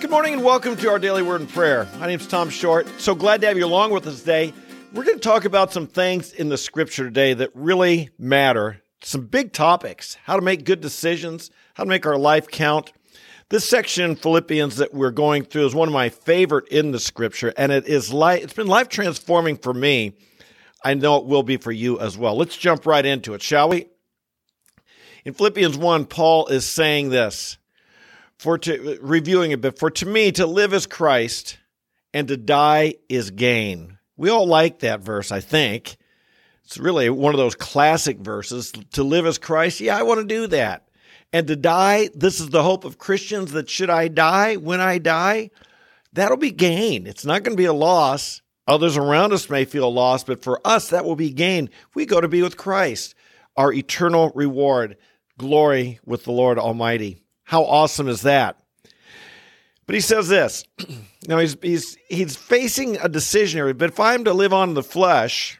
Good morning and welcome to our daily word and prayer. My name is Tom Short. So glad to have you along with us today. We're going to talk about some things in the scripture today that really matter. Some big topics how to make good decisions, how to make our life count. This section in Philippians that we're going through is one of my favorite in the scripture, and it is life, it's been life transforming for me. I know it will be for you as well. Let's jump right into it, shall we? In Philippians 1, Paul is saying this for to reviewing a bit for to me to live is christ and to die is gain. We all like that verse i think. It's really one of those classic verses. To live as christ yeah i want to do that. And to die this is the hope of christians that should i die when i die that'll be gain. It's not going to be a loss. Others around us may feel lost but for us that will be gain. We go to be with christ. Our eternal reward. Glory with the lord almighty how awesome is that? But he says this. now he's he's he's facing a decision here. But if I'm to live on the flesh,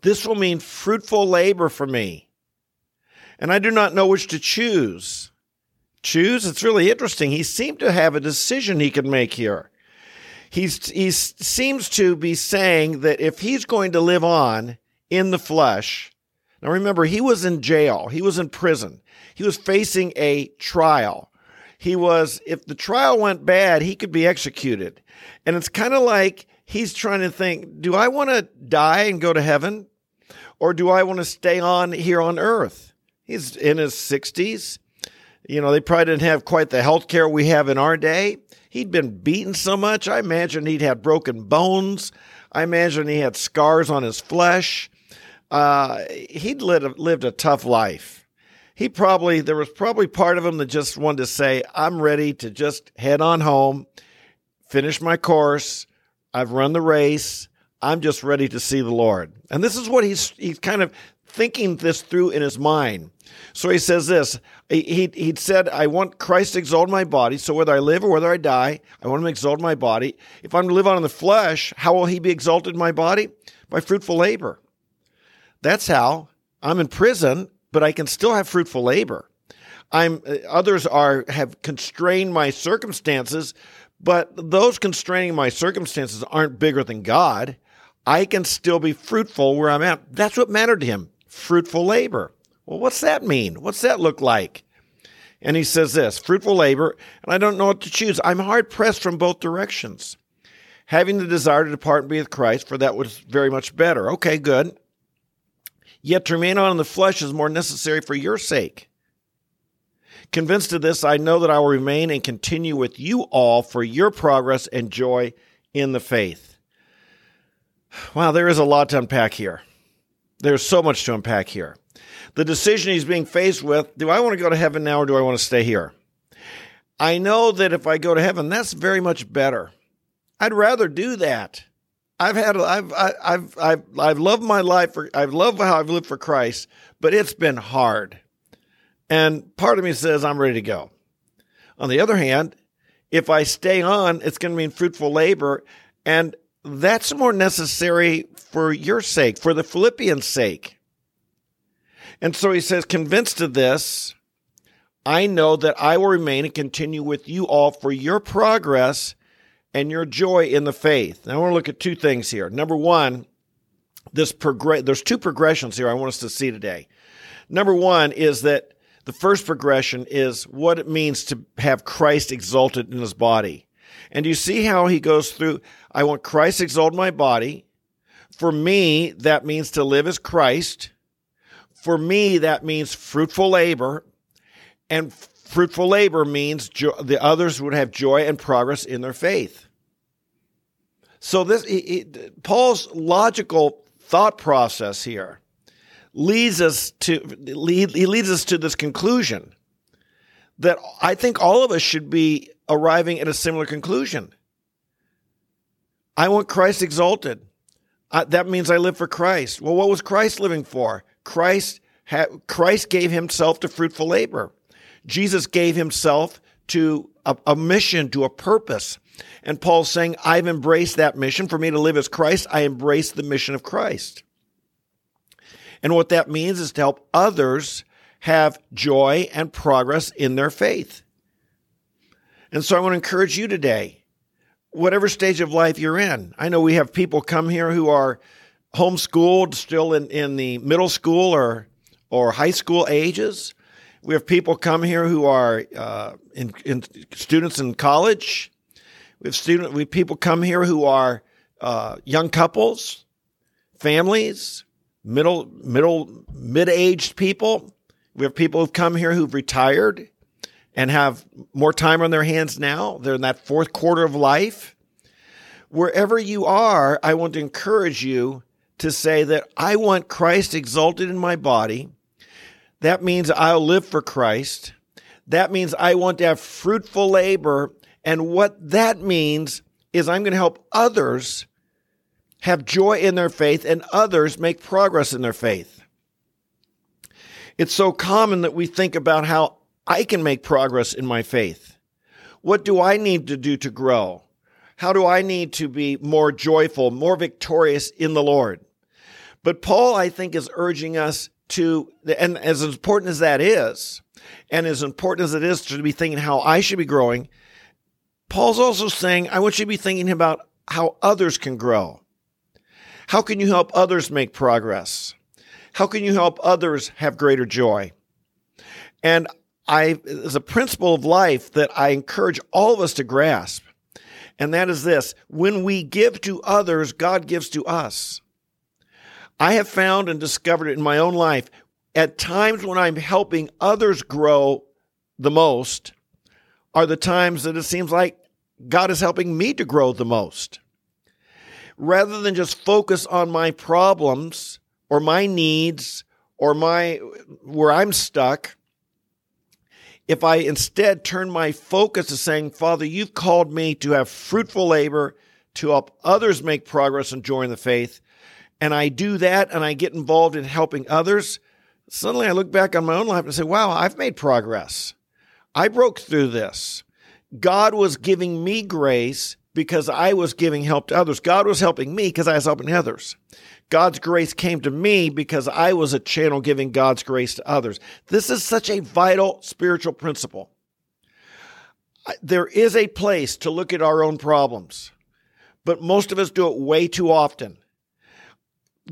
this will mean fruitful labor for me. And I do not know which to choose. Choose? It's really interesting. He seemed to have a decision he could make here. He's he seems to be saying that if he's going to live on in the flesh, now remember, he was in jail, he was in prison, he was facing a trial. He was, if the trial went bad, he could be executed. And it's kind of like he's trying to think do I want to die and go to heaven? Or do I want to stay on here on earth? He's in his 60s. You know, they probably didn't have quite the health care we have in our day. He'd been beaten so much. I imagine he'd had broken bones. I imagine he had scars on his flesh uh, he'd lived, lived a tough life. He probably, there was probably part of him that just wanted to say, I'm ready to just head on home, finish my course. I've run the race. I'm just ready to see the Lord. And this is what he's, he's kind of thinking this through in his mind. So he says this. He, he said, I want Christ to exalt my body. So whether I live or whether I die, I want him to exalt my body. If I'm to live on in the flesh, how will he be exalted in my body? By fruitful labor. That's how I'm in prison, but I can still have fruitful labor. I'm uh, others are have constrained my circumstances, but those constraining my circumstances aren't bigger than God. I can still be fruitful where I'm at. That's what mattered to him. Fruitful labor. Well, what's that mean? What's that look like? And he says this fruitful labor, and I don't know what to choose. I'm hard pressed from both directions. Having the desire to depart and be with Christ, for that was very much better. Okay, good. Yet to remain on in the flesh is more necessary for your sake. Convinced of this, I know that I will remain and continue with you all for your progress and joy in the faith. Wow, there is a lot to unpack here. There's so much to unpack here. The decision he's being faced with do I want to go to heaven now or do I want to stay here? I know that if I go to heaven, that's very much better. I'd rather do that. I've had I've I've I've I've loved my life for I've loved how I've lived for Christ, but it's been hard. And part of me says I'm ready to go. On the other hand, if I stay on, it's going to mean fruitful labor and that's more necessary for your sake, for the Philippians' sake. And so he says, convinced of this, I know that I will remain and continue with you all for your progress and your joy in the faith. Now, I want to look at two things here. Number one, this. There's two progressions here I want us to see today. Number one is that the first progression is what it means to have Christ exalted in his body. And you see how he goes through, I want Christ exalted my body. For me, that means to live as Christ. For me, that means fruitful labor. And Fruitful labor means jo- the others would have joy and progress in their faith. So this he, he, Paul's logical thought process here leads us to lead, he leads us to this conclusion that I think all of us should be arriving at a similar conclusion. I want Christ exalted. That means I live for Christ. Well, what was Christ living for? Christ ha- Christ gave himself to fruitful labor. Jesus gave himself to a, a, mission, to a purpose. And Paul's saying, I've embraced that mission. For me to live as Christ, I embrace the mission of Christ. And what that means is to help others have joy and progress in their faith. And so I want to encourage you today, whatever stage of life you're in. I know we have people come here who are homeschooled, still in, in the middle school or, or high school ages. We have people come here who are uh, in, in students in college. We have student, we have people come here who are uh, young couples, families, middle middle mid aged people. We have people who've come here who've retired and have more time on their hands now. They're in that fourth quarter of life. Wherever you are, I want to encourage you to say that I want Christ exalted in my body. That means I'll live for Christ. That means I want to have fruitful labor. And what that means is I'm going to help others have joy in their faith and others make progress in their faith. It's so common that we think about how I can make progress in my faith. What do I need to do to grow? How do I need to be more joyful, more victorious in the Lord? But Paul, I think, is urging us to, and as important as that is, and as important as it is to be thinking how I should be growing, Paul's also saying, I want you to be thinking about how others can grow. How can you help others make progress? How can you help others have greater joy? And I, there's a principle of life that I encourage all of us to grasp. And that is this when we give to others, God gives to us. I have found and discovered it in my own life at times when I'm helping others grow the most are the times that it seems like God is helping me to grow the most. Rather than just focus on my problems or my needs or my where I'm stuck, if I instead turn my focus to saying, Father, you've called me to have fruitful labor, to help others make progress and join the faith, and I do that and I get involved in helping others, suddenly I look back on my own life and say, wow, I've made progress. I broke through this. God was giving me grace because I was giving help to others. God was helping me because I was helping others. God's grace came to me because I was a channel giving God's grace to others. This is such a vital spiritual principle. There is a place to look at our own problems, but most of us do it way too often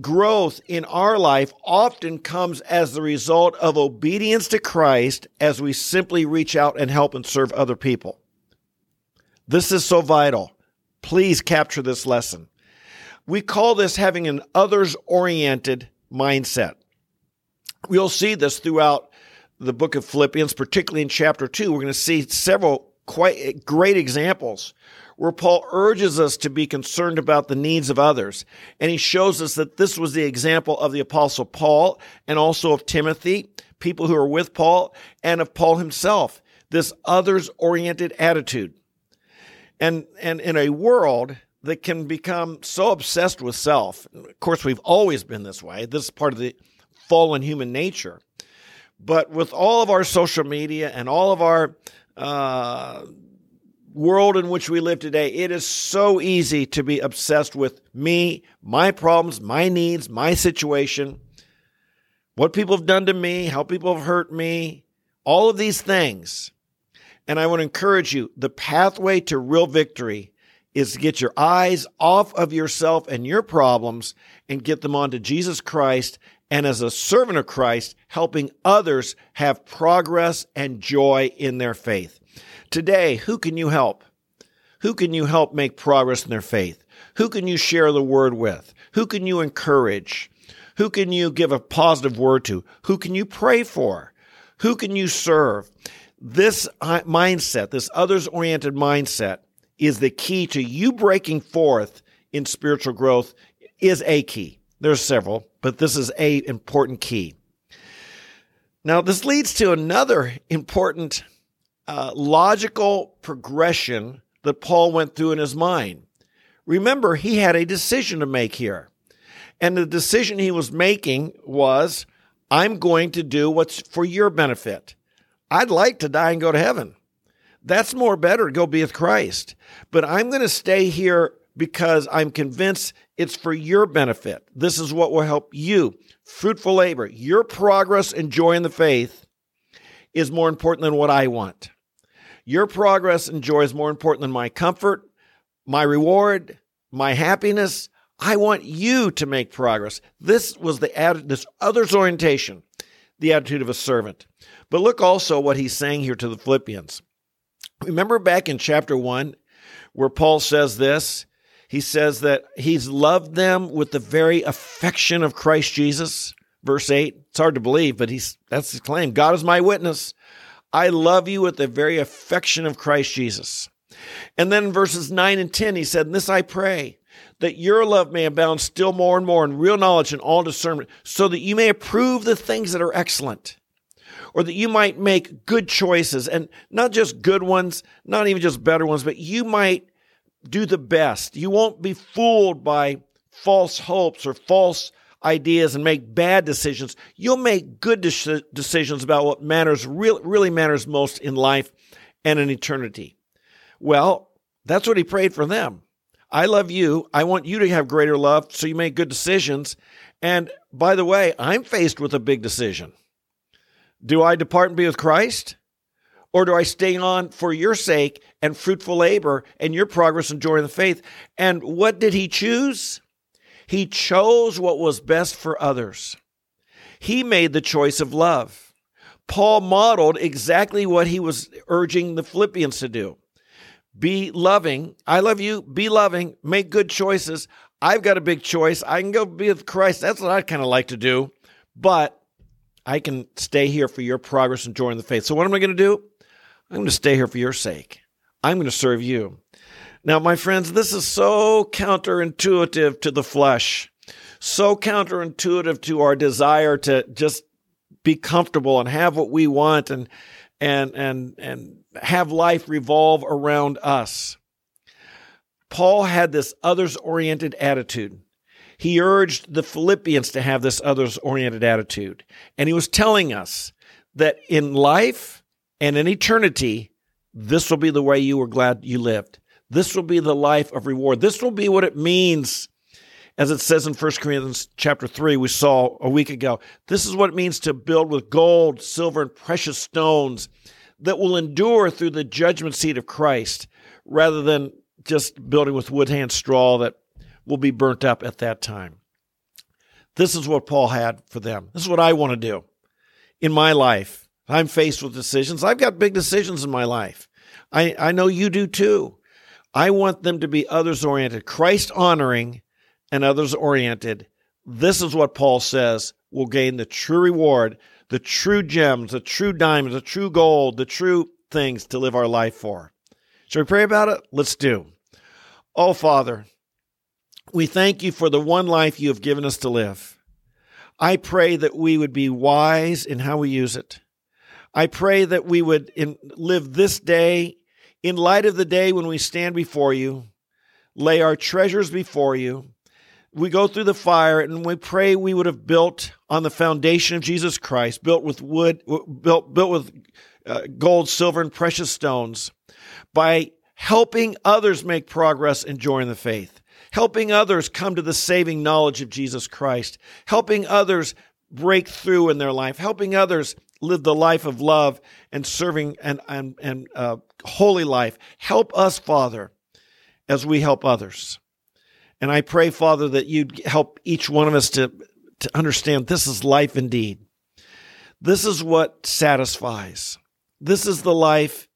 growth in our life often comes as the result of obedience to Christ as we simply reach out and help and serve other people. This is so vital. Please capture this lesson. We call this having an others oriented mindset. We'll see this throughout the book of Philippians, particularly in chapter 2. We're going to see several quite great examples where Paul urges us to be concerned about the needs of others. And he shows us that this was the example of the apostle Paul and also of Timothy, people who are with Paul, and of Paul himself, this others oriented attitude. And, and in a world that can become so obsessed with self, of course, we've always been this way. This is part of the fallen human nature. But with all of our social media and all of our uh, world in which we live today, it is so easy to be obsessed with me, my problems, my needs, my situation, what people have done to me, how people have hurt me, all of these things. And I want to encourage you the pathway to real victory is to get your eyes off of yourself and your problems and get them onto Jesus Christ. And as a servant of Christ, helping others have progress and joy in their faith. Today, who can you help? Who can you help make progress in their faith? Who can you share the word with? Who can you encourage? Who can you give a positive word to? Who can you pray for? Who can you serve? This uh, mindset, this others oriented mindset, is the key to you breaking forth in spiritual growth, is a key. There's several, but this is a important key. Now, this leads to another important uh, logical progression that Paul went through in his mind. Remember, he had a decision to make here. And the decision he was making was I'm going to do what's for your benefit. I'd like to die and go to heaven. That's more better to go be with Christ. But I'm going to stay here because I'm convinced it's for your benefit. This is what will help you. Fruitful labor, your progress and joy in the faith is more important than what I want. Your progress and joy is more important than my comfort, my reward, my happiness. I want you to make progress. This was the atti- this others orientation, the attitude of a servant. But look also what he's saying here to the Philippians. Remember back in chapter 1 where Paul says this? He says that he's loved them with the very affection of Christ Jesus. Verse 8. It's hard to believe, but he's that's his claim. God is my witness. I love you with the very affection of Christ Jesus. And then in verses 9 and 10, he said, This I pray, that your love may abound still more and more in real knowledge and all discernment, so that you may approve the things that are excellent, or that you might make good choices, and not just good ones, not even just better ones, but you might do the best. You won't be fooled by false hopes or false ideas and make bad decisions. You'll make good de- decisions about what matters, really, really matters most in life and in eternity. Well, that's what he prayed for them. I love you. I want you to have greater love so you make good decisions. And by the way, I'm faced with a big decision. Do I depart and be with Christ? Or do I stay on for your sake and fruitful labor and your progress and joy in the faith? And what did he choose? He chose what was best for others. He made the choice of love. Paul modeled exactly what he was urging the Philippians to do. Be loving. I love you. Be loving. Make good choices. I've got a big choice. I can go be with Christ. That's what I kind of like to do. But I can stay here for your progress and joy in the faith. So what am I going to do? I'm going to stay here for your sake. I'm going to serve you. Now, my friends, this is so counterintuitive to the flesh, so counterintuitive to our desire to just be comfortable and have what we want and and and and have life revolve around us. Paul had this others oriented attitude. He urged the Philippians to have this others oriented attitude. And he was telling us that in life and in eternity, this will be the way you were glad you lived. This will be the life of reward. This will be what it means as it says in 1 Corinthians chapter 3 we saw a week ago. This is what it means to build with gold, silver and precious stones that will endure through the judgment seat of Christ rather than just building with wood hand straw that will be burnt up at that time. This is what Paul had for them. This is what I want to do in my life. I'm faced with decisions. I've got big decisions in my life. I, I know you do too. I want them to be others oriented, Christ honoring and others oriented. This is what Paul says will gain the true reward the true gems, the true diamonds, the true gold, the true things to live our life for. Shall we pray about it? Let's do. Oh, Father, we thank you for the one life you have given us to live. I pray that we would be wise in how we use it. I pray that we would in, live this day in light of the day when we stand before you, lay our treasures before you, we go through the fire and we pray we would have built on the foundation of Jesus Christ, built with wood, built, built with uh, gold, silver, and precious stones by helping others make progress and join the faith, helping others come to the saving knowledge of Jesus Christ, helping others break through in their life, helping others live the life of love and serving and, and, and uh, holy life. Help us, Father, as we help others. And I pray, Father, that you'd help each one of us to, to understand this is life indeed. This is what satisfies. This is the life.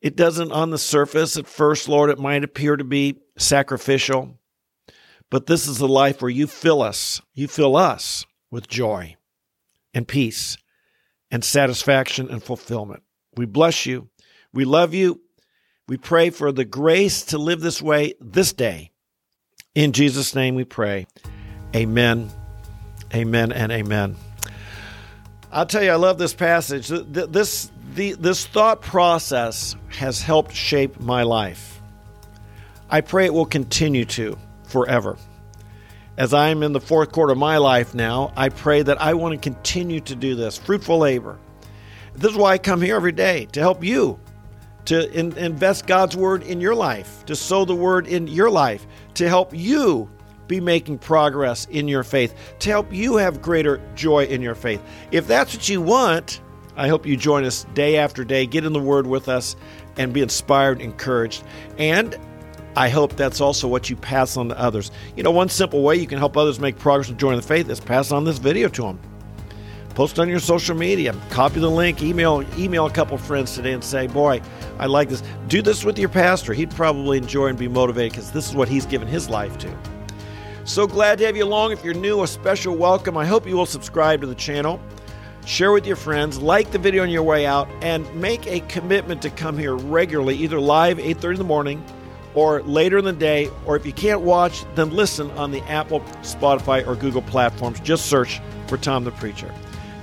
It doesn't on the surface at first, Lord, it might appear to be sacrificial, but this is the life where you fill us, you fill us with joy and peace and satisfaction and fulfillment. We bless you. We love you. We pray for the grace to live this way this day in Jesus' name we pray. Amen, amen, and amen. I'll tell you, I love this passage. This, the, this thought process has helped shape my life. I pray it will continue to forever. As I'm in the fourth quarter of my life now, I pray that I want to continue to do this fruitful labor. This is why I come here every day to help you to in, invest God's word in your life, to sow the word in your life, to help you be making progress in your faith, to help you have greater joy in your faith. If that's what you want, I hope you join us day after day, get in the Word with us, and be inspired, encouraged. And I hope that's also what you pass on to others. You know, one simple way you can help others make progress in joining the faith is pass on this video to them. Post on your social media, copy the link, email email a couple friends today and say, "Boy, I like this." Do this with your pastor. He'd probably enjoy and be motivated because this is what he's given his life to. So glad to have you along. If you're new, a special welcome. I hope you will subscribe to the channel. Share with your friends, like the video on your way out, and make a commitment to come here regularly, either live 8:30 in the morning or later in the day, or if you can't watch, then listen on the Apple, Spotify, or Google platforms. Just search for Tom the Preacher.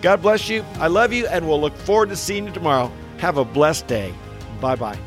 God bless you. I love you, and we'll look forward to seeing you tomorrow. Have a blessed day. Bye bye.